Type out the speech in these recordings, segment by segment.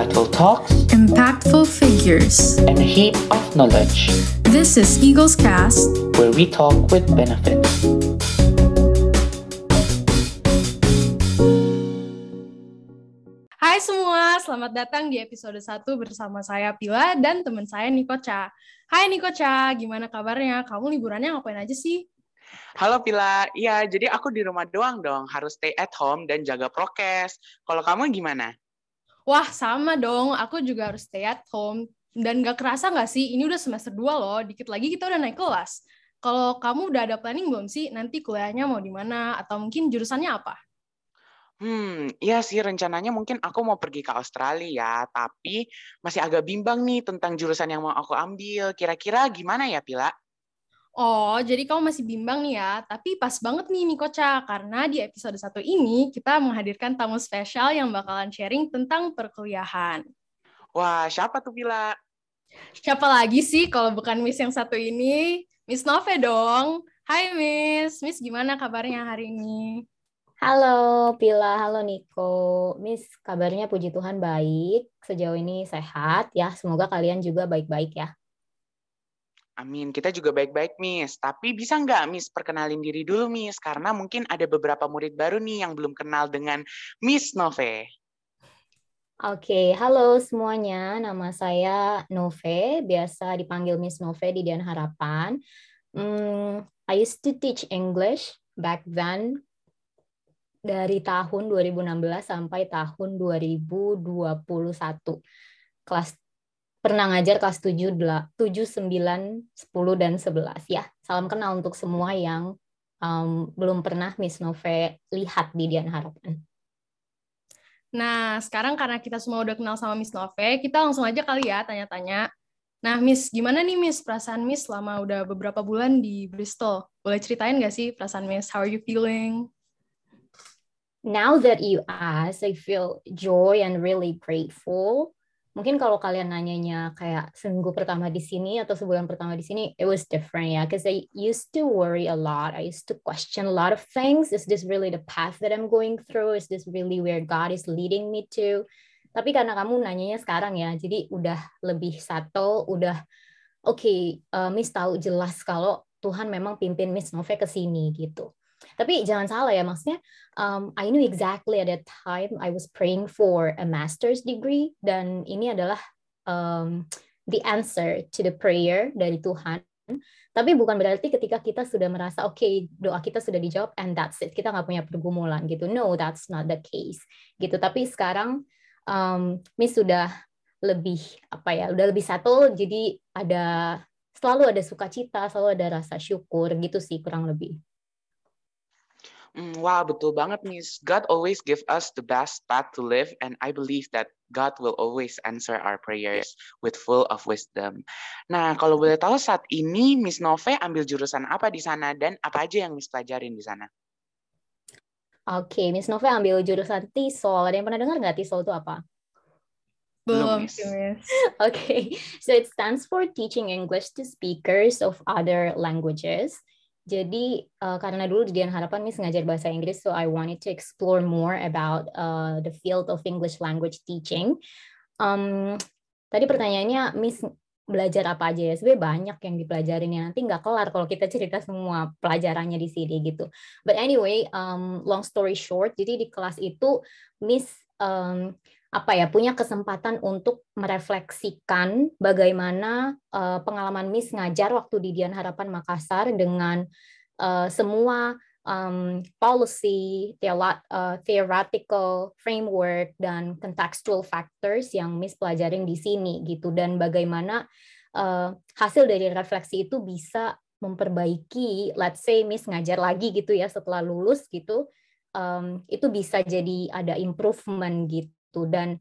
insightful talks, impactful figures. and a heap of knowledge, This is Eagles Cast. where we talk with benefit. Hai semua, selamat datang di episode 1 bersama saya Pila dan teman saya Niko Cha. Hai Niko Cha, gimana kabarnya? Kamu liburannya ngapain aja sih? Halo Pila, iya jadi aku di rumah doang dong, harus stay at home dan jaga prokes. Kalau kamu gimana? Wah, sama dong. Aku juga harus stay at home. Dan gak kerasa gak sih, ini udah semester 2 loh. Dikit lagi kita udah naik kelas. Kalau kamu udah ada planning belum sih? Nanti kuliahnya mau di mana? Atau mungkin jurusannya apa? Hmm, iya sih rencananya mungkin aku mau pergi ke Australia, tapi masih agak bimbang nih tentang jurusan yang mau aku ambil. Kira-kira gimana ya Pila? Oh, jadi kamu masih bimbang nih ya. Tapi pas banget nih Niko Cha, karena di episode 1 ini kita menghadirkan tamu spesial yang bakalan sharing tentang perkuliahan. Wah, siapa tuh Pila? Siapa lagi sih kalau bukan Miss yang satu ini? Miss Nove dong. Hai Miss, Miss gimana kabarnya hari ini? Halo Pila, halo Niko. Miss, kabarnya puji Tuhan baik. Sejauh ini sehat ya. Semoga kalian juga baik-baik ya. Amin, kita juga baik-baik Miss. Tapi bisa nggak Miss perkenalin diri dulu Miss? Karena mungkin ada beberapa murid baru nih yang belum kenal dengan Miss Nove. Oke, halo semuanya. Nama saya Nove, biasa dipanggil Miss Nove di Dian Harapan. Hmm, I used to teach English back then dari tahun 2016 sampai tahun 2021. Kelas pernah ngajar kelas 7, 7 9, 10 dan 11 ya. Salam kenal untuk semua yang um, belum pernah Miss Nove lihat di Dian Harapan. Nah, sekarang karena kita semua udah kenal sama Miss Nove, kita langsung aja kali ya tanya-tanya. Nah, Miss, gimana nih Miss perasaan Miss selama udah beberapa bulan di Bristol? Boleh ceritain nggak sih perasaan Miss? How are you feeling? Now that you ask, I feel joy and really grateful. Mungkin kalau kalian nanyanya kayak seminggu pertama di sini atau sebulan pertama di sini, it was different ya. Because I used to worry a lot. I used to question a lot of things. Is this really the path that I'm going through? Is this really where God is leading me to? Tapi karena kamu nanyanya sekarang ya, jadi udah lebih subtle, udah oke, okay, uh, Miss tahu jelas kalau Tuhan memang pimpin Miss Nove ke sini gitu. Tapi jangan salah ya, maksudnya um, I knew exactly at that time I was praying for a master's degree dan ini adalah um, the answer to the prayer dari Tuhan. Tapi bukan berarti ketika kita sudah merasa oke okay, doa kita sudah dijawab and that's it kita nggak punya pergumulan gitu. No, that's not the case gitu. Tapi sekarang um, Miss sudah lebih apa ya, udah lebih satu jadi ada selalu ada sukacita, selalu ada rasa syukur gitu sih kurang lebih. Mm, wow, betul banget, Miss. God always give us the best path to live, and I believe that God will always answer our prayers with full of wisdom. Nah, kalau boleh tahu saat ini Miss Nove ambil jurusan apa di sana dan apa aja yang Miss pelajarin di sana? Oke, okay, Miss Nove ambil jurusan TESOL. Ada yang pernah dengar nggak TESOL itu apa? Belum, Miss. okay, so it stands for Teaching English to Speakers of Other Languages. Jadi uh, karena dulu di Dian Harapan Miss ngajar bahasa Inggris, so I wanted to explore more about uh, the field of English language teaching. Um, tadi pertanyaannya Miss belajar apa aja ya? Sebenarnya banyak yang dipelajarin ya. Nanti nggak kelar kalau kita cerita semua pelajarannya di sini gitu. But anyway, um, long story short, jadi di kelas itu Miss um, apa ya punya kesempatan untuk merefleksikan bagaimana uh, pengalaman Miss ngajar waktu di Dian Harapan Makassar dengan uh, semua um, policy, uh, theoretical framework dan contextual factors yang Miss pelajarin di sini gitu. Dan bagaimana uh, hasil dari refleksi itu bisa memperbaiki, let's say Miss ngajar lagi gitu ya setelah lulus gitu, um, itu bisa jadi ada improvement gitu gitu. Dan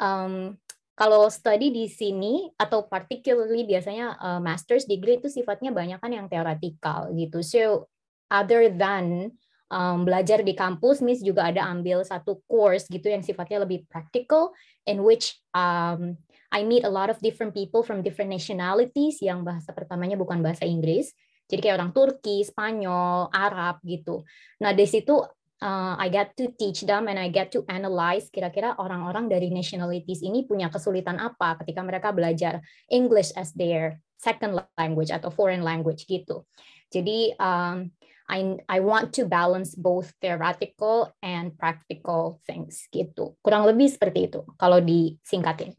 um, kalau study di sini atau particularly biasanya uh, master's degree itu sifatnya banyak kan yang teoretikal gitu. So other than um, belajar di kampus Miss juga ada ambil satu course gitu yang sifatnya lebih practical in which um, I meet a lot of different people from different nationalities yang bahasa pertamanya bukan bahasa Inggris. Jadi kayak orang Turki, Spanyol, Arab gitu. Nah, di situ uh, I get to teach them and I get to analyze kira-kira orang-orang dari nationalities ini punya kesulitan apa ketika mereka belajar English as their second language atau foreign language gitu. Jadi um, I I want to balance both theoretical and practical things gitu. Kurang lebih seperti itu kalau disingkatin.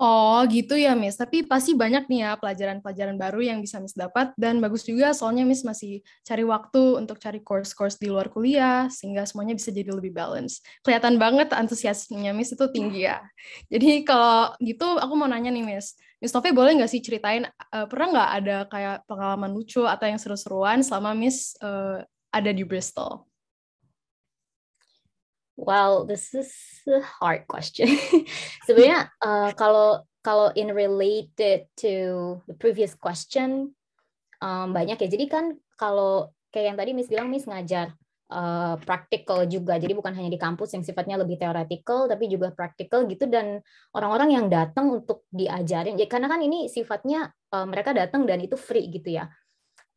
Oh gitu ya Miss, tapi pasti banyak nih ya pelajaran-pelajaran baru yang bisa Miss dapat dan bagus juga soalnya Miss masih cari waktu untuk cari course-course di luar kuliah sehingga semuanya bisa jadi lebih balance. Kelihatan banget antusiasmenya Miss itu tinggi ya. Jadi kalau gitu aku mau nanya nih Miss, Miss Nove boleh nggak sih ceritain uh, pernah nggak ada kayak pengalaman lucu atau yang seru-seruan selama Miss uh, ada di Bristol? Well, this is a hard question. Sebenarnya uh, kalau kalau in related to the previous question um, banyak ya. Jadi kan kalau kayak yang tadi Miss bilang Miss ngajar uh, practical juga. Jadi bukan hanya di kampus yang sifatnya lebih theoretical tapi juga practical gitu dan orang-orang yang datang untuk diajarin. Ya karena kan ini sifatnya uh, mereka datang dan itu free gitu ya.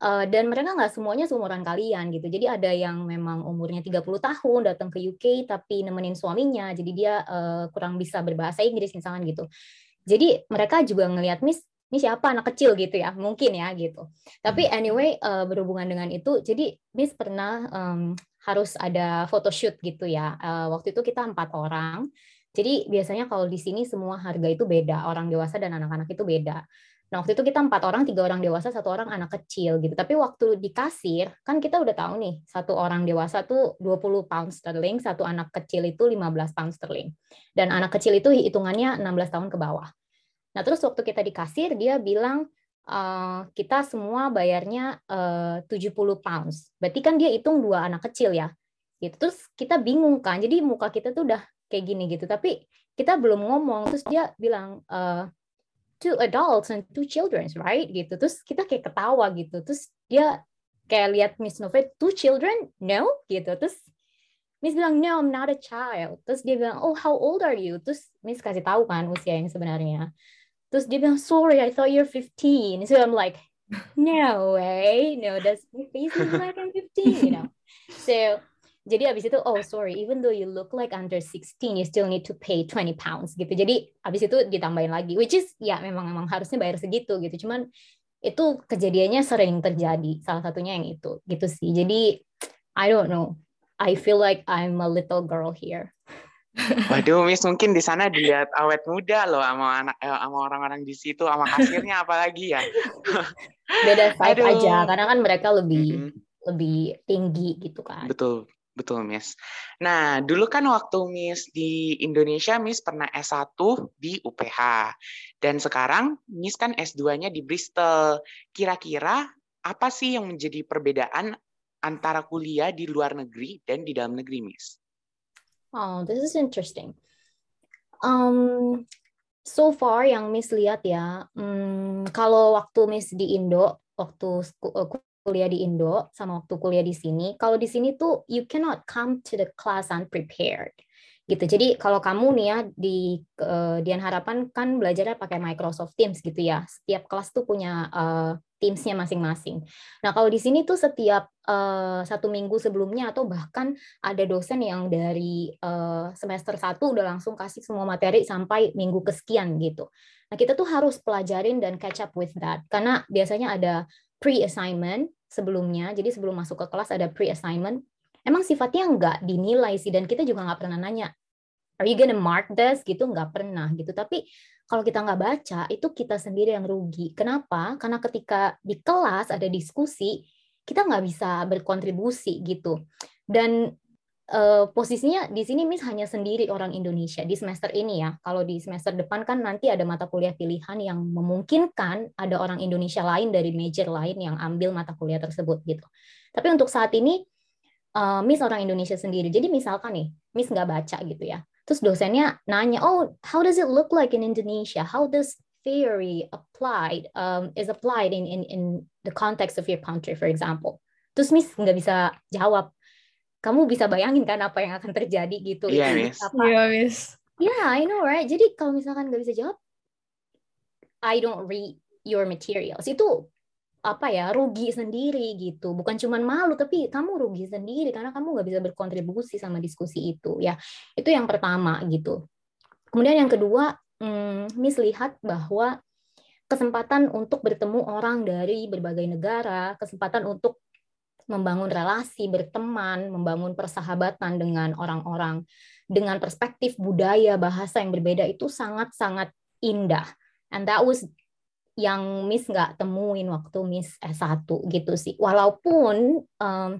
Uh, dan mereka nggak semuanya seumuran kalian gitu. Jadi ada yang memang umurnya 30 tahun datang ke UK tapi nemenin suaminya, jadi dia uh, kurang bisa berbahasa Inggris misalkan gitu. Jadi mereka juga ngelihat Miss ini siapa? Anak kecil gitu ya. Mungkin ya gitu. Tapi hmm. anyway uh, berhubungan dengan itu jadi Miss pernah um, harus ada photoshoot gitu ya. Uh, waktu itu kita empat orang. Jadi biasanya kalau di sini semua harga itu beda. Orang dewasa dan anak-anak itu beda Nah, waktu itu kita empat orang, tiga orang dewasa, satu orang anak kecil gitu. Tapi waktu di kasir, kan kita udah tahu nih, satu orang dewasa tuh 20 pound sterling, satu anak kecil itu 15 pound sterling. Dan anak kecil itu hitungannya 16 tahun ke bawah. Nah, terus waktu kita di kasir, dia bilang, uh, kita semua bayarnya uh, 70 pounds. Berarti kan dia hitung dua anak kecil ya. Gitu. Terus kita bingung kan, jadi muka kita tuh udah kayak gini gitu. Tapi kita belum ngomong, terus dia bilang, uh, two adults and two children, right? Gitu. Terus kita kayak ketawa gitu. Terus dia kayak lihat Miss Nove, two children? No? Gitu. Terus Miss bilang, no, I'm not a child. Terus dia bilang, oh, how old are you? Terus Miss kasih tahu kan usia yang sebenarnya. Terus dia bilang, sorry, I thought you're 15. So I'm like, no way, no, that's my face looks like I'm 15, you know. So jadi abis itu oh sorry even though you look like under 16 you still need to pay 20 pounds gitu. Jadi abis itu ditambahin lagi which is ya memang memang harusnya bayar segitu gitu. Cuman itu kejadiannya sering terjadi salah satunya yang itu gitu sih. Jadi I don't know. I feel like I'm a little girl here. Waduh, Miss mungkin di sana dilihat awet muda loh sama anak eh, sama orang-orang di situ, sama kasirnya apalagi ya. Beda size aja, karena kan mereka lebih mm -hmm. lebih tinggi gitu kan. Betul, Betul, Miss. Nah, dulu kan waktu Miss di Indonesia, Miss pernah S1 di UPH. Dan sekarang Miss kan S2-nya di Bristol. Kira-kira apa sih yang menjadi perbedaan antara kuliah di luar negeri dan di dalam negeri, Miss? Oh, this is interesting. Um, so far yang Miss lihat ya, um, kalau waktu Miss di Indo, waktu uh, kuliah di Indo sama waktu kuliah di sini, kalau di sini tuh you cannot come to the class unprepared gitu. Jadi kalau kamu nih ya di uh, Dian Harapan kan belajarnya pakai Microsoft Teams gitu ya. Setiap kelas tuh punya uh, Teams-nya masing-masing. Nah kalau di sini tuh setiap uh, satu minggu sebelumnya atau bahkan ada dosen yang dari uh, semester satu udah langsung kasih semua materi sampai minggu kesekian gitu. Nah kita tuh harus pelajarin dan catch up with that karena biasanya ada pre-assignment sebelumnya. Jadi sebelum masuk ke kelas ada pre-assignment. Emang sifatnya nggak dinilai sih dan kita juga nggak pernah nanya, are you gonna mark this? Gitu nggak pernah gitu. Tapi kalau kita nggak baca itu kita sendiri yang rugi. Kenapa? Karena ketika di kelas ada diskusi kita nggak bisa berkontribusi gitu. Dan uh, posisinya di sini Miss hanya sendiri orang Indonesia di semester ini ya. Kalau di semester depan kan nanti ada mata kuliah pilihan yang memungkinkan ada orang Indonesia lain dari major lain yang ambil mata kuliah tersebut gitu. Tapi untuk saat ini uh, Miss orang Indonesia sendiri. Jadi misalkan nih Miss nggak baca gitu ya. Terus dosennya nanya, oh how does it look like in Indonesia? How does theory applied um, is applied in in in the context of your country, for example? Terus Miss nggak bisa jawab kamu bisa bayangin kan apa yang akan terjadi gitu. Iya, yeah, Miss. Iya, yeah, Miss. Yeah, I know, right? Jadi kalau misalkan nggak bisa jawab, I don't read your materials. Itu apa ya rugi sendiri gitu bukan cuma malu tapi kamu rugi sendiri karena kamu nggak bisa berkontribusi sama diskusi itu ya itu yang pertama gitu kemudian yang kedua hmm, Miss lihat bahwa kesempatan untuk bertemu orang dari berbagai negara kesempatan untuk membangun relasi berteman membangun persahabatan dengan orang-orang dengan perspektif budaya bahasa yang berbeda itu sangat-sangat indah and that was yang Miss nggak temuin waktu Miss S1 gitu sih. Walaupun um,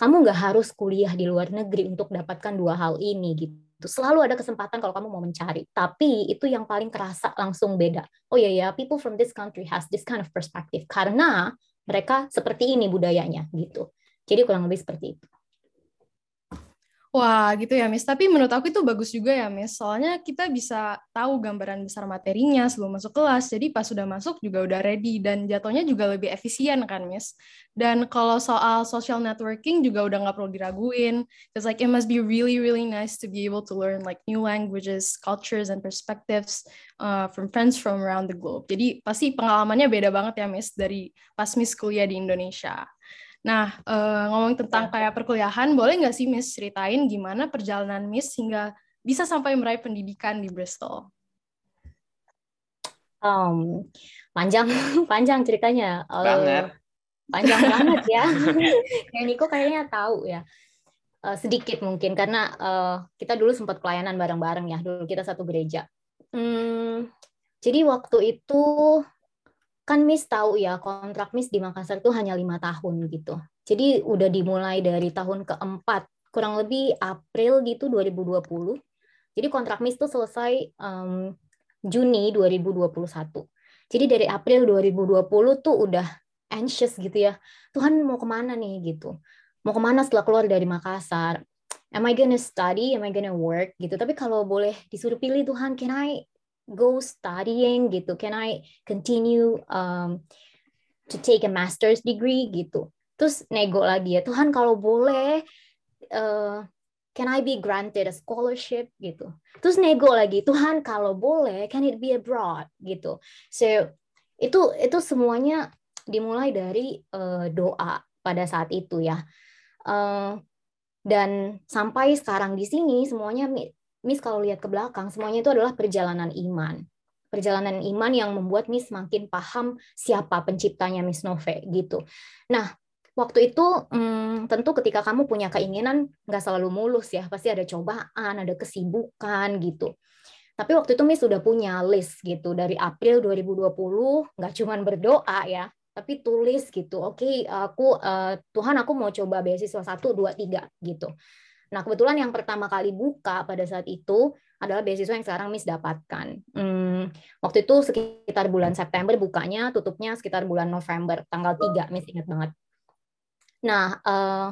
kamu nggak harus kuliah di luar negeri untuk dapatkan dua hal ini gitu. Selalu ada kesempatan kalau kamu mau mencari. Tapi itu yang paling kerasa langsung beda. Oh iya ya, people from this country has this kind of perspective karena mereka seperti ini budayanya gitu. Jadi kurang lebih seperti itu. Wah, gitu ya, Miss. Tapi menurut aku itu bagus juga ya, Miss. Soalnya kita bisa tahu gambaran besar materinya sebelum masuk kelas. Jadi pas sudah masuk juga udah ready dan jatuhnya juga lebih efisien kan, Miss. Dan kalau soal social networking juga udah nggak perlu diraguin. It's like it must be really really nice to be able to learn like new languages, cultures and perspectives uh, from friends from around the globe. Jadi pasti pengalamannya beda banget ya, Miss, dari pas Miss kuliah di Indonesia. Nah, uh, ngomong tentang kayak perkuliahan, boleh nggak sih Miss ceritain gimana perjalanan Miss hingga bisa sampai meraih pendidikan di Bristol? Um, panjang, panjang ceritanya. Uh, banget. Panjang banget ya. ya Niko kayaknya tahu ya. Uh, sedikit mungkin karena uh, kita dulu sempat pelayanan bareng-bareng ya. Dulu kita satu gereja. Hmm, jadi waktu itu kan Miss tahu ya kontrak Miss di Makassar itu hanya lima tahun gitu. Jadi udah dimulai dari tahun keempat, kurang lebih April gitu 2020. Jadi kontrak Miss itu selesai um, Juni 2021. Jadi dari April 2020 tuh udah anxious gitu ya. Tuhan mau ke mana nih gitu. Mau ke mana setelah keluar dari Makassar? Am I gonna study? Am I gonna work? gitu. Tapi kalau boleh disuruh pilih Tuhan, can I go studying gitu? Can I continue um, to take a master's degree gitu? Terus nego lagi ya, Tuhan kalau boleh, uh, can I be granted a scholarship gitu? Terus nego lagi, Tuhan kalau boleh, can it be abroad gitu? So itu itu semuanya dimulai dari uh, doa pada saat itu ya. Uh, dan sampai sekarang di sini semuanya Miss kalau lihat ke belakang, semuanya itu adalah perjalanan iman. Perjalanan iman yang membuat Miss makin paham siapa penciptanya Miss Nove gitu. Nah, waktu itu hmm, tentu ketika kamu punya keinginan nggak selalu mulus ya, pasti ada cobaan, ada kesibukan gitu. Tapi waktu itu Miss sudah punya list gitu dari April 2020, nggak cuma berdoa ya, tapi tulis gitu. Oke, okay, aku uh, Tuhan aku mau coba beasiswa satu, dua, tiga gitu. Nah, kebetulan yang pertama kali buka pada saat itu adalah beasiswa yang sekarang Miss dapatkan. Hmm, waktu itu sekitar bulan September bukanya, tutupnya sekitar bulan November, tanggal 3, Miss ingat banget. Nah, uh,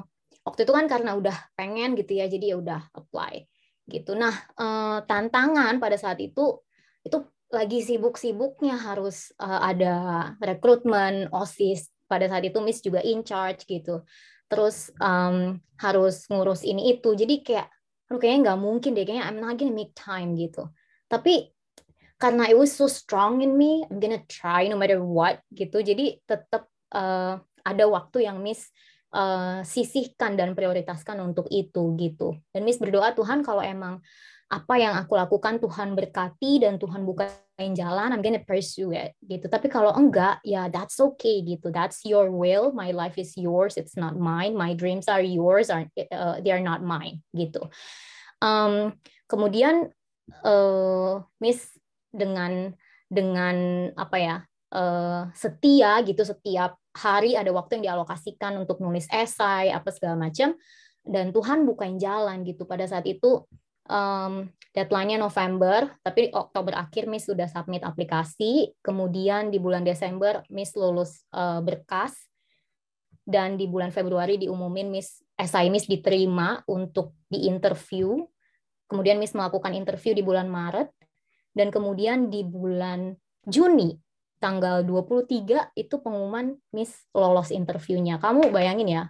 waktu itu kan karena udah pengen gitu ya, jadi ya udah apply gitu. Nah, uh, tantangan pada saat itu itu lagi sibuk-sibuknya harus uh, ada rekrutmen, OSIS. Pada saat itu Miss juga in charge gitu terus um, harus ngurus ini itu. Jadi kayak aduh kayaknya nggak mungkin deh kayaknya I'm not gonna make time gitu. Tapi karena it was so strong in me I'm gonna try no matter what gitu. Jadi tetap uh, ada waktu yang Miss uh, sisihkan dan prioritaskan untuk itu gitu. Dan Miss berdoa Tuhan kalau emang apa yang aku lakukan Tuhan berkati dan Tuhan bukain jalan, I'm gonna pursue it gitu. Tapi kalau enggak, ya that's okay gitu. That's your will. My life is yours. It's not mine. My dreams are yours. Are uh, they are not mine gitu. Um, kemudian uh, Miss dengan dengan apa ya uh, setia gitu setiap hari ada waktu yang dialokasikan untuk nulis esai apa segala macam dan Tuhan bukain jalan gitu pada saat itu um, deadline-nya November, tapi Oktober akhir Miss sudah submit aplikasi, kemudian di bulan Desember Miss lulus uh, berkas, dan di bulan Februari diumumin Miss SI Miss diterima untuk di interview, kemudian Miss melakukan interview di bulan Maret, dan kemudian di bulan Juni tanggal 23 itu pengumuman Miss lolos interviewnya. Kamu bayangin ya,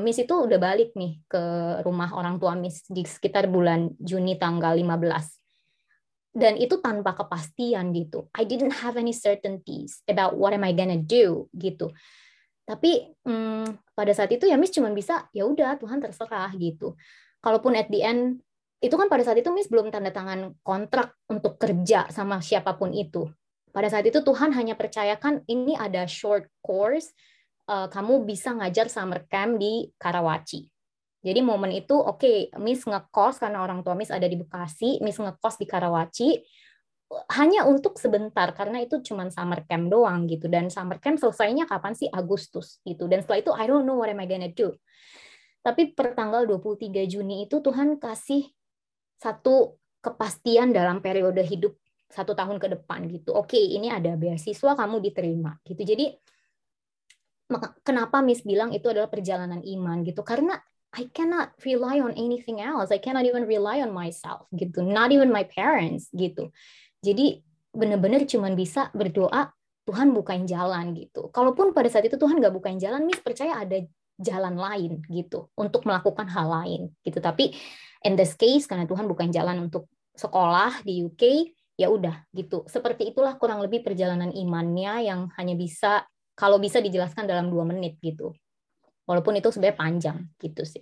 Miss itu udah balik nih ke rumah orang tua Miss di sekitar bulan Juni tanggal 15. Dan itu tanpa kepastian gitu. I didn't have any certainties about what am I gonna do gitu. Tapi hmm, pada saat itu ya Miss cuma bisa ya udah Tuhan terserah gitu. Kalaupun at the end itu kan pada saat itu Miss belum tanda tangan kontrak untuk kerja sama siapa pun itu. Pada saat itu Tuhan hanya percayakan ini ada short course, uh, kamu bisa ngajar summer camp di Karawaci. Jadi momen itu oke, okay, Miss ngekos karena orang tua Miss ada di Bekasi, Miss ngekos di Karawaci. Hanya untuk sebentar karena itu cuma summer camp doang gitu. Dan summer camp selesainya kapan sih? Agustus gitu. Dan setelah itu I don't know what am I gonna do. Tapi per tanggal 23 Juni itu Tuhan kasih satu kepastian dalam periode hidup satu tahun ke depan gitu. Oke okay, ini ada beasiswa kamu diterima gitu. Jadi kenapa Miss bilang itu adalah perjalanan iman gitu karena I cannot rely on anything else. I cannot even rely on myself gitu. Not even my parents gitu. Jadi benar-benar cuma bisa berdoa Tuhan bukain jalan gitu. Kalaupun pada saat itu Tuhan nggak bukain jalan, Miss percaya ada jalan lain gitu untuk melakukan hal lain gitu. Tapi in this case karena Tuhan bukain jalan untuk sekolah di UK, ya udah gitu. Seperti itulah kurang lebih perjalanan imannya yang hanya bisa kalau bisa dijelaskan dalam dua menit gitu. Walaupun itu sebenarnya panjang gitu sih.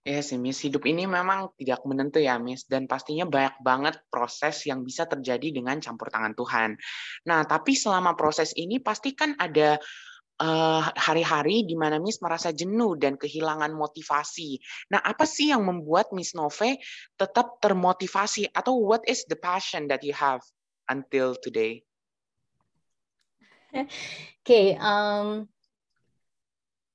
Ya sih, Miss. Hidup ini memang tidak menentu ya, Miss. Dan pastinya banyak banget proses yang bisa terjadi dengan campur tangan Tuhan. Nah, tapi selama proses ini pasti kan ada uh, hari-hari di mana Miss merasa jenuh dan kehilangan motivasi. Nah, apa sih yang membuat Miss Nove tetap termotivasi? Atau what is the passion that you have until today? Oke, okay, um,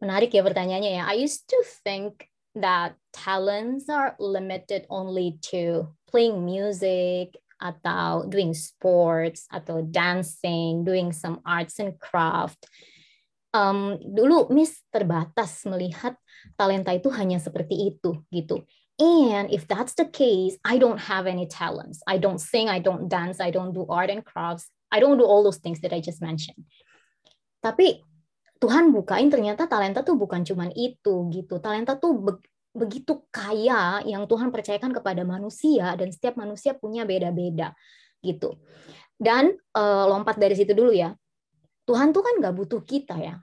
menarik ya pertanyaannya ya. I used to think that talents are limited only to playing music atau doing sports atau dancing, doing some arts and craft. Um, dulu Miss terbatas melihat talenta itu hanya seperti itu gitu. And if that's the case, I don't have any talents. I don't sing, I don't dance, I don't do art and crafts. I don't do all those things that I just mentioned. Tapi Tuhan bukain ternyata talenta tuh bukan cuman itu gitu. Talenta tuh be begitu kaya yang Tuhan percayakan kepada manusia dan setiap manusia punya beda-beda gitu. Dan uh, lompat dari situ dulu ya. Tuhan tuh kan nggak butuh kita ya.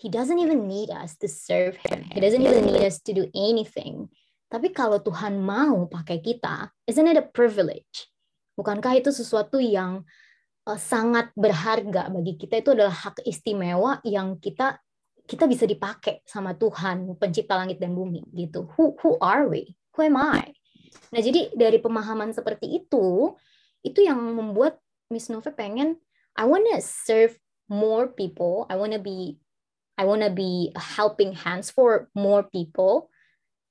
He doesn't even need us to serve him. He doesn't even need us to do anything. Tapi kalau Tuhan mau pakai kita, isn't it a privilege? Bukankah itu sesuatu yang sangat berharga bagi kita itu adalah hak istimewa yang kita kita bisa dipakai sama Tuhan pencipta langit dan bumi gitu. Who who are we? Who am I? Nah jadi dari pemahaman seperti itu itu yang membuat Miss Nove pengen I wanna serve more people I wanna be I wanna be helping hands for more people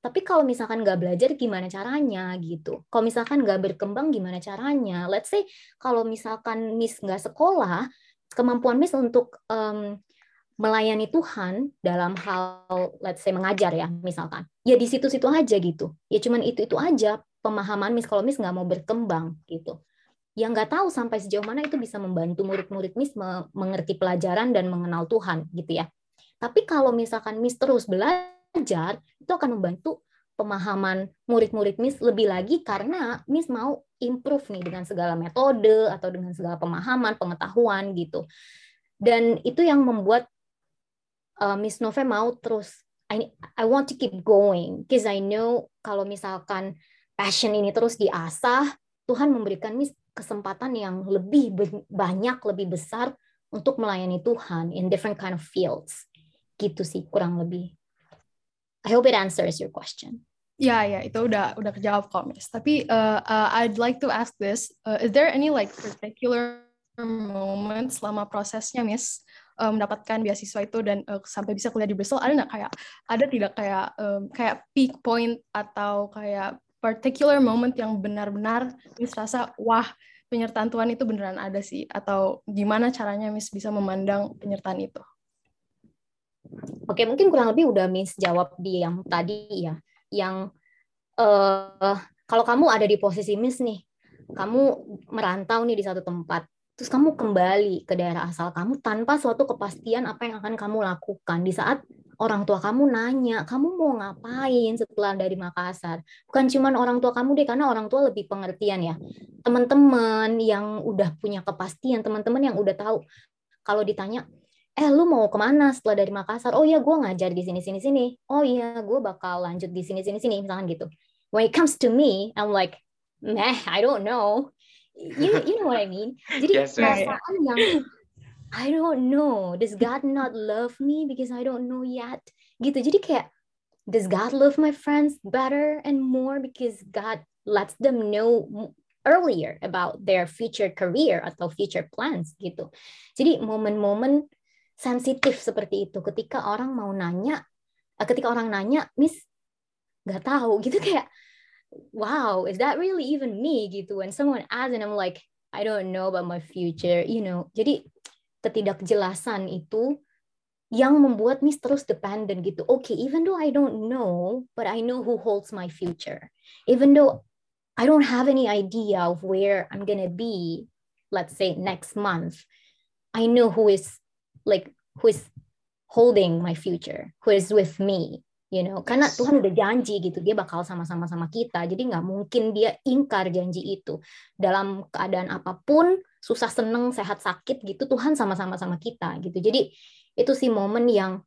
tapi kalau misalkan nggak belajar gimana caranya gitu? Kalau misalkan nggak berkembang gimana caranya? Let's say kalau misalkan Miss nggak sekolah kemampuan Miss untuk um, melayani Tuhan dalam hal let's say mengajar ya misalkan. Ya di situ-situ aja gitu. Ya cuman itu itu aja pemahaman Miss. Kalau Miss nggak mau berkembang gitu. Yang nggak tahu sampai sejauh mana itu bisa membantu murid-murid Miss mengerti pelajaran dan mengenal Tuhan gitu ya. Tapi kalau misalkan Miss terus belajar belajar itu akan membantu pemahaman murid-murid Miss lebih lagi karena Miss mau improve nih dengan segala metode atau dengan segala pemahaman, pengetahuan gitu. Dan itu yang membuat uh, Miss Nove mau terus I I want to keep going because I know kalau misalkan passion ini terus diasah, Tuhan memberikan Miss kesempatan yang lebih banyak, lebih besar untuk melayani Tuhan in different kind of fields. Gitu sih kurang lebih. I hope it answers your question. Ya, ya, itu udah udah kejawab kok, Miss. Tapi uh, uh, I'd like to ask this, uh, is there any like particular moment selama prosesnya, Miss, uh, mendapatkan beasiswa itu dan uh, sampai bisa kuliah di Bristol, ada nggak kayak ada tidak kayak um, kayak peak point atau kayak particular moment yang benar-benar Miss rasa wah penyertaan Tuhan itu beneran ada sih atau gimana caranya Miss bisa memandang penyertaan itu? Oke, mungkin kurang lebih udah Miss jawab di yang tadi ya. Yang uh, kalau kamu ada di posisi Miss nih, kamu merantau nih di satu tempat, terus kamu kembali ke daerah asal kamu tanpa suatu kepastian apa yang akan kamu lakukan di saat orang tua kamu nanya, kamu mau ngapain setelah dari Makassar? Bukan cuma orang tua kamu deh, karena orang tua lebih pengertian ya. Teman-teman yang udah punya kepastian, teman-teman yang udah tahu, kalau ditanya, eh lu mau ke mana setelah dari Makassar? Oh iya gue ngajar di sini sini sini. Oh iya gue bakal lanjut di sini sini sini misalkan gitu. When it comes to me I'm like meh I don't know. You you know what I mean? Jadi Yes, right. perasaan yang I don't know. Does God not love me because I don't know yet? Gitu. Jadi kayak does God love my friends better and more because God lets them know earlier about their future career atau future plans? Gitu. Jadi momen-momen sensitif seperti itu ketika orang mau nanya, eh, ketika orang nanya, Miss nggak tahu gitu kayak, wow, is that really even me gitu? When someone asks and I'm like, I don't know about my future, you know. Jadi ketidakjelasan itu yang membuat Miss terus dependent gitu. Okay, even though I don't know, but I know who holds my future. Even though I don't have any idea of where I'm gonna be, let's say next month, I know who is like who is holding my future, who is with me, you know. Karena. Tuhan udah janji gitu, dia bakal sama-sama sama kita. Jadi nggak mungkin dia ingkar janji itu. Dalam keadaan apa pun, susah seneng, sehat sakit gitu, Tuhan sama-sama sama kita gitu. Jadi itu sih momen yang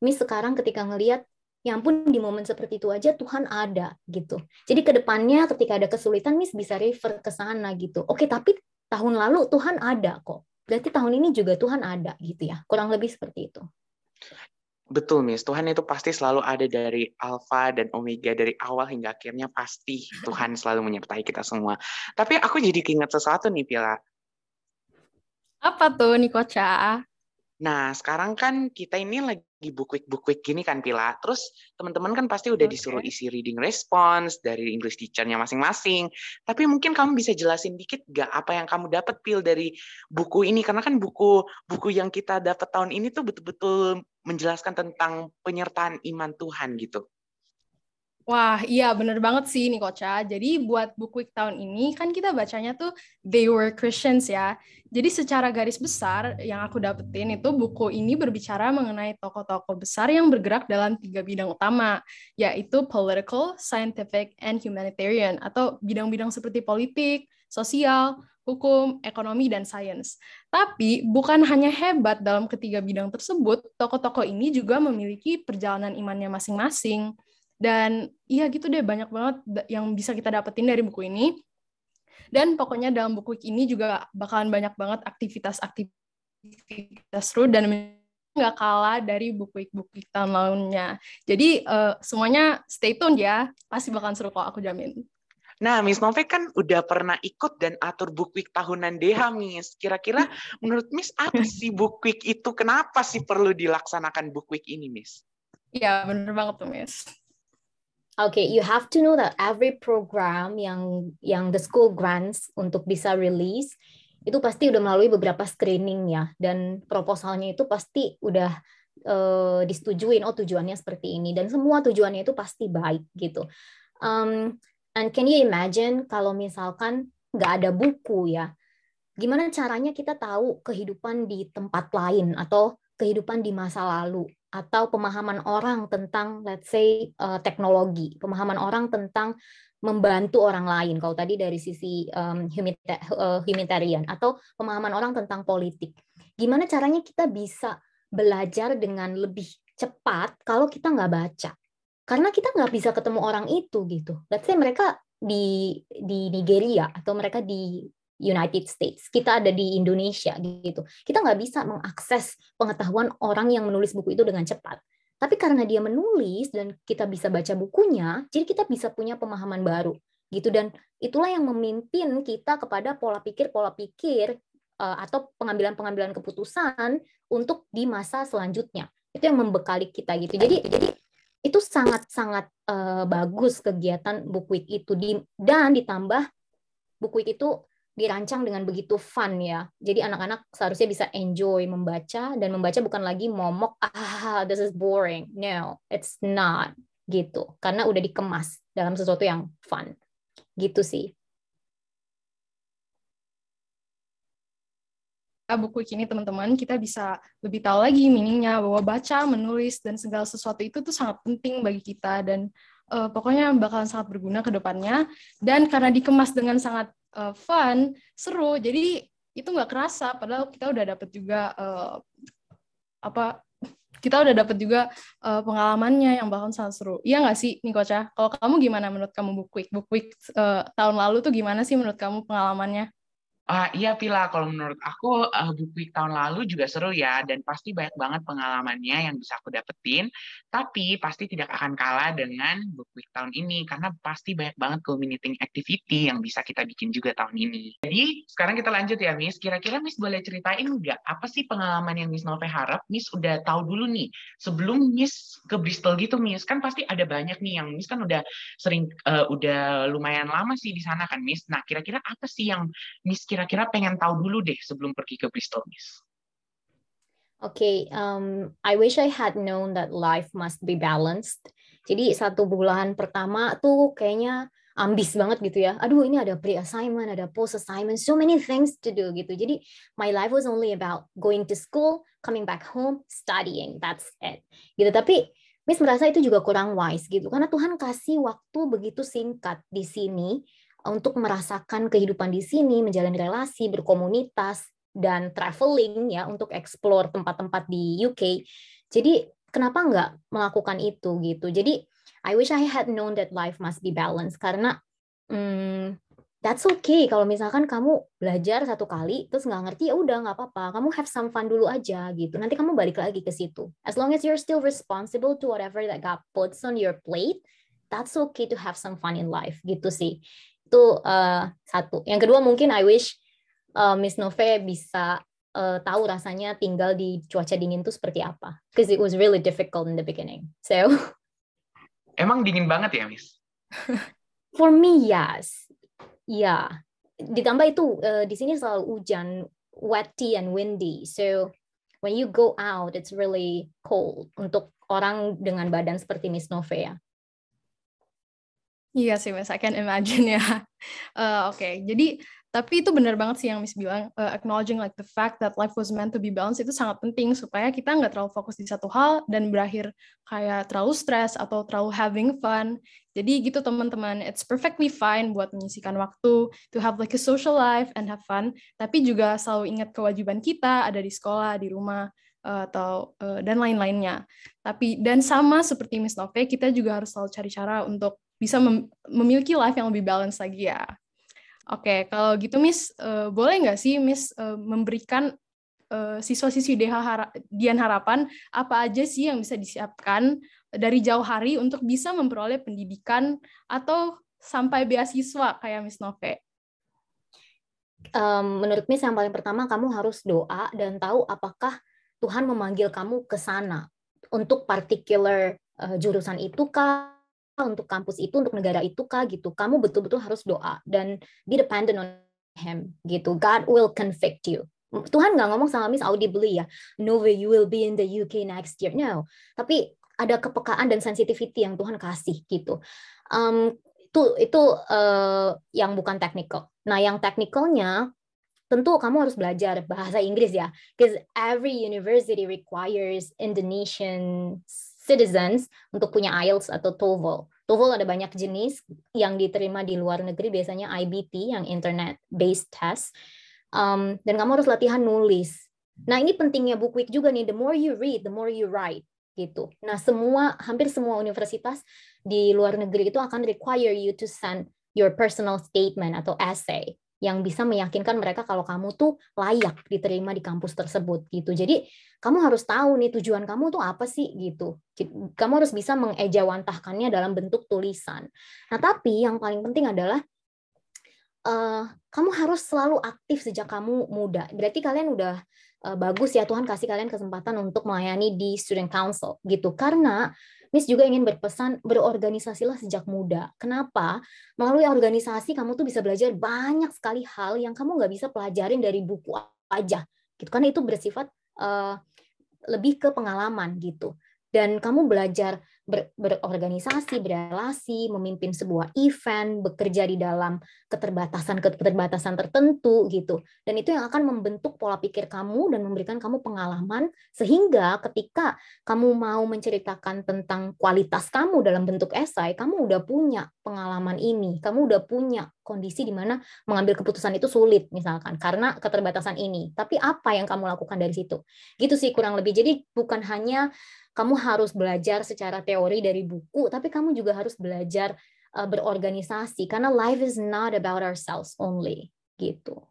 Miss sekarang ketika ngelihat ya ampun di momen seperti itu aja Tuhan ada gitu. Jadi ke depannya ketika ada kesulitan Miss bisa refer ke sana gitu. Oke, tapi tahun lalu Tuhan ada kok. Berarti tahun ini juga Tuhan ada gitu ya. Kurang lebih seperti itu. Betul, Miss. Tuhan itu pasti selalu ada dari alfa dan omega dari awal hingga akhirnya pasti Tuhan selalu menyertai kita semua. Tapi aku jadi keinget sesuatu nih, Pila. Apa tuh Nikocha? Nah, sekarang kan kita ini lagi book-week-book-week gini kan, Pila. Terus teman-teman kan pasti udah Oke. disuruh isi reading response dari English teacher-nya masing-masing. Tapi mungkin kamu bisa jelasin dikit gak apa yang kamu dapat, Pil, dari buku ini? Karena kan buku buku yang kita dapat tahun ini tuh betul-betul menjelaskan tentang penyertaan iman Tuhan gitu. Wah, iya bener banget sih nih Koca. Jadi buat buku week tahun ini kan kita bacanya tuh They Were Christians ya. Jadi secara garis besar yang aku dapetin itu buku ini berbicara mengenai tokoh-tokoh besar yang bergerak dalam tiga bidang utama, yaitu political, scientific, and humanitarian atau bidang-bidang seperti politik, sosial, hukum, ekonomi, dan sains. Tapi bukan hanya hebat dalam ketiga bidang tersebut, tokoh-tokoh ini juga memiliki perjalanan imannya masing-masing. Dan iya gitu deh banyak banget yang bisa kita dapetin dari buku ini. Dan pokoknya dalam buku ini juga bakalan banyak banget aktivitas-aktivitas seru dan nggak kalah dari buku-buku tahun lalunya. Jadi eh, semuanya stay tune ya, pasti bakalan seru kok aku jamin. Nah, Miss Nove kan udah pernah ikut dan atur book week tahunan DH, Miss. Kira-kira menurut Miss apa sih book week itu? Kenapa sih perlu dilaksanakan book week ini, Miss? Iya bener banget tuh Miss. Okay, you have to know that every program yang yang the school grants untuk bisa release itu pasti udah melalui beberapa screening ya. Dan proposalnya itu pasti udah eh, disetujuin oh tujuannya seperti ini. Dan semua tujuannya itu pasti baik gitu. Um, and can you imagine kalau misalkan nggak ada buku ya, gimana caranya kita tahu kehidupan di tempat lain atau kehidupan di masa lalu atau pemahaman orang tentang let's say uh, teknologi, pemahaman orang tentang membantu orang lain kalau tadi dari sisi um, humanitarian atau pemahaman orang tentang politik. Gimana caranya kita bisa belajar dengan lebih cepat kalau kita nggak baca? Karena kita nggak bisa ketemu orang itu gitu. Let's say mereka di di Nigeria atau mereka di United States, kita ada di Indonesia gitu. Kita nggak bisa mengakses pengetahuan orang yang menulis buku itu dengan cepat. Tapi karena dia menulis dan kita bisa baca bukunya, jadi kita bisa punya pemahaman baru gitu dan itulah yang memimpin kita kepada pola pikir pola pikir uh, atau pengambilan-pengambilan keputusan untuk di masa selanjutnya. Itu yang membekali kita gitu. Jadi jadi itu sangat-sangat uh, bagus kegiatan week itu di, dan ditambah buku week itu dirancang dengan begitu fun ya. Jadi anak-anak seharusnya bisa enjoy membaca dan membaca bukan lagi momok ah this is boring. No, it's not gitu. Karena udah dikemas dalam sesuatu yang fun. Gitu sih. buku ini teman-teman kita bisa lebih tahu lagi meaningnya bahwa baca, menulis dan segala sesuatu itu tuh sangat penting bagi kita dan uh, pokoknya bakalan sangat berguna ke depannya dan karena dikemas dengan sangat uh, fun, seru, jadi itu nggak kerasa padahal kita udah dapet juga uh, apa kita udah dapet juga uh, pengalamannya yang bahkan sangat seru. Iya nggak sih, Nikocha? Kalau kamu gimana menurut kamu? Book Week uh, tahun lalu tuh gimana sih menurut kamu pengalamannya? Uh, iya Pila, kalau menurut aku uh, Book Week tahun lalu juga seru ya dan pasti banyak banget pengalamannya yang bisa aku dapetin. Tapi pasti tidak akan kalah dengan Week tahun ini karena pasti banyak banget culminating activity yang bisa kita bikin juga tahun ini. Jadi sekarang kita lanjut ya Miss. Kira-kira Miss boleh ceritain nggak apa sih pengalaman yang Miss Nove harap Miss udah tahu dulu nih sebelum Miss ke Bristol gitu Miss. Kan pasti ada banyak nih yang Miss kan udah sering uh, udah lumayan lama sih di sana kan Miss. Nah kira-kira apa sih yang Miss kira kira-kira pengen tahu dulu deh sebelum pergi ke Bristol, Miss? Okay, um, I wish I had known that life must be balanced. Jadi satu bulan pertama tuh kayaknya ambis banget gitu ya. Aduh ini ada pre-assignment, ada post-assignment, so many things to do gitu. Jadi my life was only about going to school, coming back home, studying. That's it. Gitu. Tapi Miss merasa itu juga kurang wise gitu. Karena Tuhan kasih waktu begitu singkat di sini untuk merasakan kehidupan di sini, menjalani relasi, berkomunitas, dan traveling ya untuk explore tempat-tempat di UK. Jadi kenapa nggak melakukan itu gitu? Jadi I wish I had known that life must be balanced karena hmm, that's okay. Kalau misalkan kamu belajar satu kali terus nggak ngerti ya udah nggak apa-apa. Kamu have some fun dulu aja gitu. Nanti kamu balik lagi ke situ. As long as you're still responsible to whatever that God puts on your plate that's okay to have some fun in life gitu sih itu uh, satu. Yang kedua mungkin I wish uh, Miss Nove bisa uh, tahu rasanya tinggal di cuaca dingin itu seperti apa. Because it was really difficult in the beginning. So. Emang dingin banget ya, Miss? For me, yes. Ya. Yeah. Ditambah itu uh, di sini selalu hujan, wetty and windy. So when you go out, it's really cold untuk orang dengan badan seperti Miss Nove ya. Iya sih Mas, I can imagine ya. Uh, Oke, okay. jadi tapi itu benar banget sih yang Miss bilang, uh, acknowledging like the fact that life was meant to be balanced itu sangat penting supaya kita nggak terlalu fokus di satu hal dan berakhir kayak terlalu stres atau terlalu having fun. Jadi gitu teman-teman, it's perfectly fine buat menyisikan waktu to have like a social life and have fun, tapi juga selalu ingat kewajiban kita ada di sekolah, di rumah, uh, atau uh, dan lain-lainnya. Tapi dan sama seperti Miss Nove, kita juga harus selalu cari cara untuk bisa mem memiliki life yang lebih balance lagi ya. Oke, kalau gitu Miss, uh, boleh nggak sih Miss uh, memberikan uh, siswa-siswi DH Hara Dian Harapan apa aja sih yang bisa disiapkan dari jauh hari untuk bisa memperoleh pendidikan atau sampai beasiswa kayak Miss Nove? Um, menurut Miss yang paling pertama kamu harus doa dan tahu apakah Tuhan memanggil kamu ke sana untuk particular uh, jurusan itu kah untuk kampus itu, untuk negara itu kah gitu. Kamu betul-betul harus doa dan be dependent on him gitu. God will convict you. Tuhan nggak ngomong sama Miss audibly ya, no way you will be in the UK next year. No. Tapi ada kepekaan dan sensitivity yang Tuhan kasih gitu. Um, itu itu uh, yang bukan technical. Nah, yang technicalnya tentu kamu harus belajar bahasa Inggris ya, because every university requires Indonesian citizens untuk punya IELTS atau TOEFL. TOEFL ada banyak jenis yang diterima di luar negeri, biasanya IBT yang internet based test. Um, dan kamu harus latihan nulis. Nah ini pentingnya book week juga nih. The more you read, the more you write gitu. Nah semua hampir semua universitas di luar negeri itu akan require you to send your personal statement atau essay yang bisa meyakinkan mereka kalau kamu tuh layak diterima di kampus tersebut gitu. Jadi kamu harus tahu nih tujuan kamu tuh apa sih gitu. Kamu harus bisa mengejawantahkannya dalam bentuk tulisan. Nah tapi yang paling penting adalah uh, kamu harus selalu aktif sejak kamu muda. Berarti kalian udah uh, bagus ya Tuhan kasih kalian kesempatan untuk melayani di student council gitu. Karena Miss juga ingin berpesan berorganisasilah sejak muda. Kenapa? Melalui organisasi kamu tuh bisa belajar banyak sekali hal yang kamu nggak bisa pelajarin dari buku aja. Gitu karena itu bersifat uh, lebih ke pengalaman gitu. Dan kamu belajar ber, berorganisasi, berrelasi, memimpin sebuah event, bekerja di dalam keterbatasan-keterbatasan tertentu gitu. Dan itu yang akan membentuk pola pikir kamu dan memberikan kamu pengalaman sehingga ketika kamu mau menceritakan tentang kualitas kamu dalam bentuk esai, kamu udah punya pengalaman ini, kamu udah punya kondisi di mana mengambil keputusan itu sulit misalkan karena keterbatasan ini. Tapi apa yang kamu lakukan dari situ? Gitu sih kurang lebih. Jadi bukan hanya kamu harus belajar secara teori dari buku, tapi kamu juga harus belajar uh, berorganisasi karena life is not about ourselves only gitu.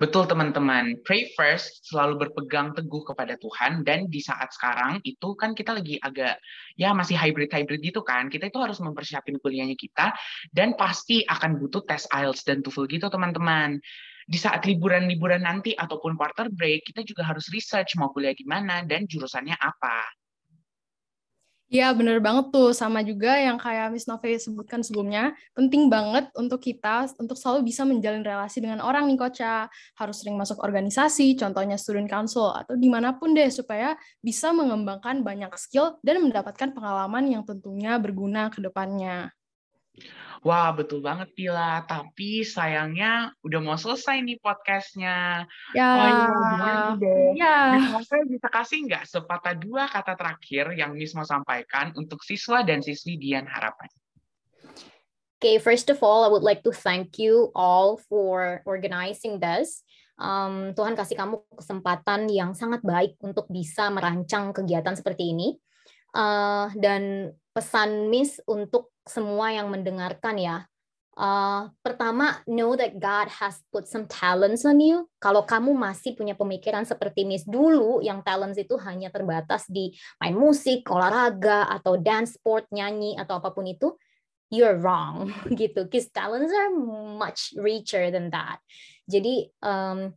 Betul teman-teman, pray first, selalu berpegang teguh kepada Tuhan dan di saat sekarang itu kan kita lagi agak ya masih hybrid-hybrid gitu kan. Kita itu harus mempersiapin kuliahnya kita dan pasti akan butuh tes IELTS dan TOEFL gitu teman-teman di saat liburan-liburan nanti ataupun quarter break, kita juga harus research mau kuliah di mana dan jurusannya apa. Ya, bener banget tuh. Sama juga yang kayak Miss Nove sebutkan sebelumnya, penting banget untuk kita untuk selalu bisa menjalin relasi dengan orang nih, Koca. Harus sering masuk organisasi, contohnya student council, atau di mana pun deh, supaya bisa mengembangkan banyak skill dan mendapatkan pengalaman yang tentunya berguna ke depannya. Wah, betul banget Pila. Tapi sayangnya udah mau selesai nih podcastnya. Ya. Oh, iya, Ya. Saya bisa kasih nggak sepatah dua kata terakhir yang Miss mau sampaikan untuk siswa dan siswi Dian Harapan? Okay, first of all, I would like to thank you all for organizing this. Um, Tuhan kasih kamu kesempatan yang sangat baik untuk bisa merancang kegiatan seperti ini. Uh, dan pesan Miss untuk semua yang mendengarkan ya. Uh, pertama, know that God has put some talents on you. Kalau kamu masih punya pemikiran seperti Miss dulu, yang talents itu hanya terbatas di main musik, olahraga, atau dance, sport, nyanyi, atau apa pun itu, you're wrong gitu. Because talents are much richer than that. Jadi um,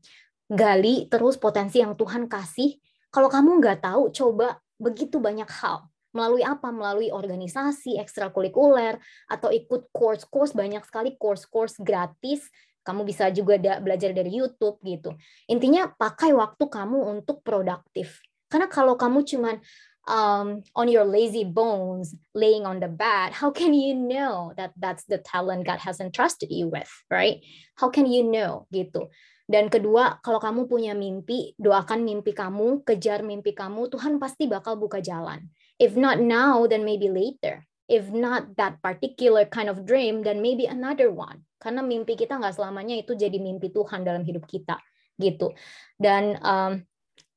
gali terus potensi yang Tuhan kasih. Kalau kamu nggak tahu, coba begitu banyak hal Melalui apa? Melalui organisasi, ekstrakurikuler, atau ikut course-course, banyak sekali course-course gratis. Kamu bisa juga da belajar dari YouTube gitu. Intinya pakai waktu kamu untuk produktif. Karena kalau kamu cuman um, on your lazy bones, laying on the bed, how can you know that that's the talent God has entrusted you with, right? How can you know gitu? Dan kedua, kalau kamu punya mimpi, doakan mimpi kamu, kejar mimpi kamu, Tuhan pasti bakal buka jalan. If not now, then maybe later. If not that particular kind of dream, then maybe another one. Karena mimpi kita nggak selamanya itu jadi mimpi Tuhan dalam hidup kita, gitu. Dan um,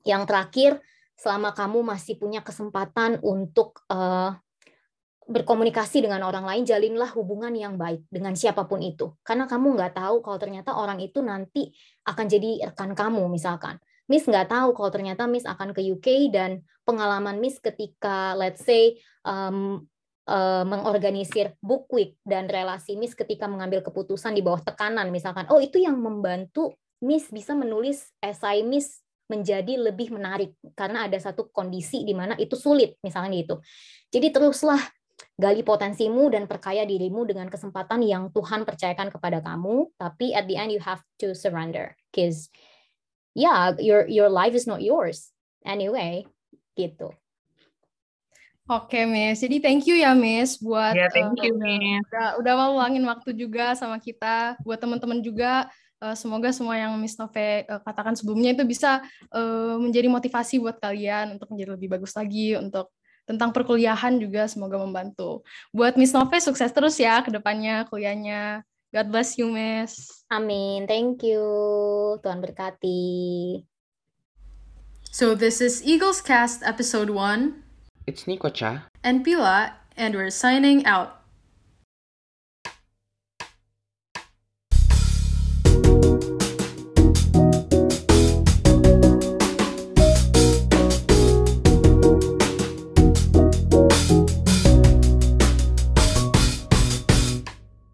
yang terakhir, selama kamu masih punya kesempatan untuk uh, berkomunikasi dengan orang lain, jalinlah hubungan yang baik dengan siapa pun itu. Karena kamu nggak tahu kalau ternyata orang itu nanti akan jadi rekan kamu, misalkan. Miss nggak tahu kalau ternyata Miss akan ke UK dan pengalaman Miss ketika let's say um, uh, mengorganisir book week dan relasi Miss ketika mengambil keputusan di bawah tekanan misalkan oh itu yang membantu Miss bisa menulis esai Miss menjadi lebih menarik karena ada satu kondisi di mana itu sulit misalnya gitu. Jadi teruslah gali potensimu dan perkaya dirimu dengan kesempatan yang Tuhan percayakan kepada kamu, tapi at the end you have to surrender because yeah, your your life is not yours anyway, gitu. Oke, okay, Miss. Jadi thank you ya, Miss, buat yeah, thank you, uh, Miss. Udah, udah mau luangin waktu juga sama kita. Buat teman-teman juga, uh, semoga semua yang Miss Nove uh, katakan sebelumnya itu bisa uh, menjadi motivasi buat kalian untuk menjadi lebih bagus lagi untuk tentang perkuliahan juga semoga membantu. Buat Miss Nove sukses terus ya ke depannya kuliahnya. God bless you, Miss. Amin. Thank you. Tuhan berkati. So this is Eagles Cast episode 1. It's Nico Cha. And Pila, and we're signing out.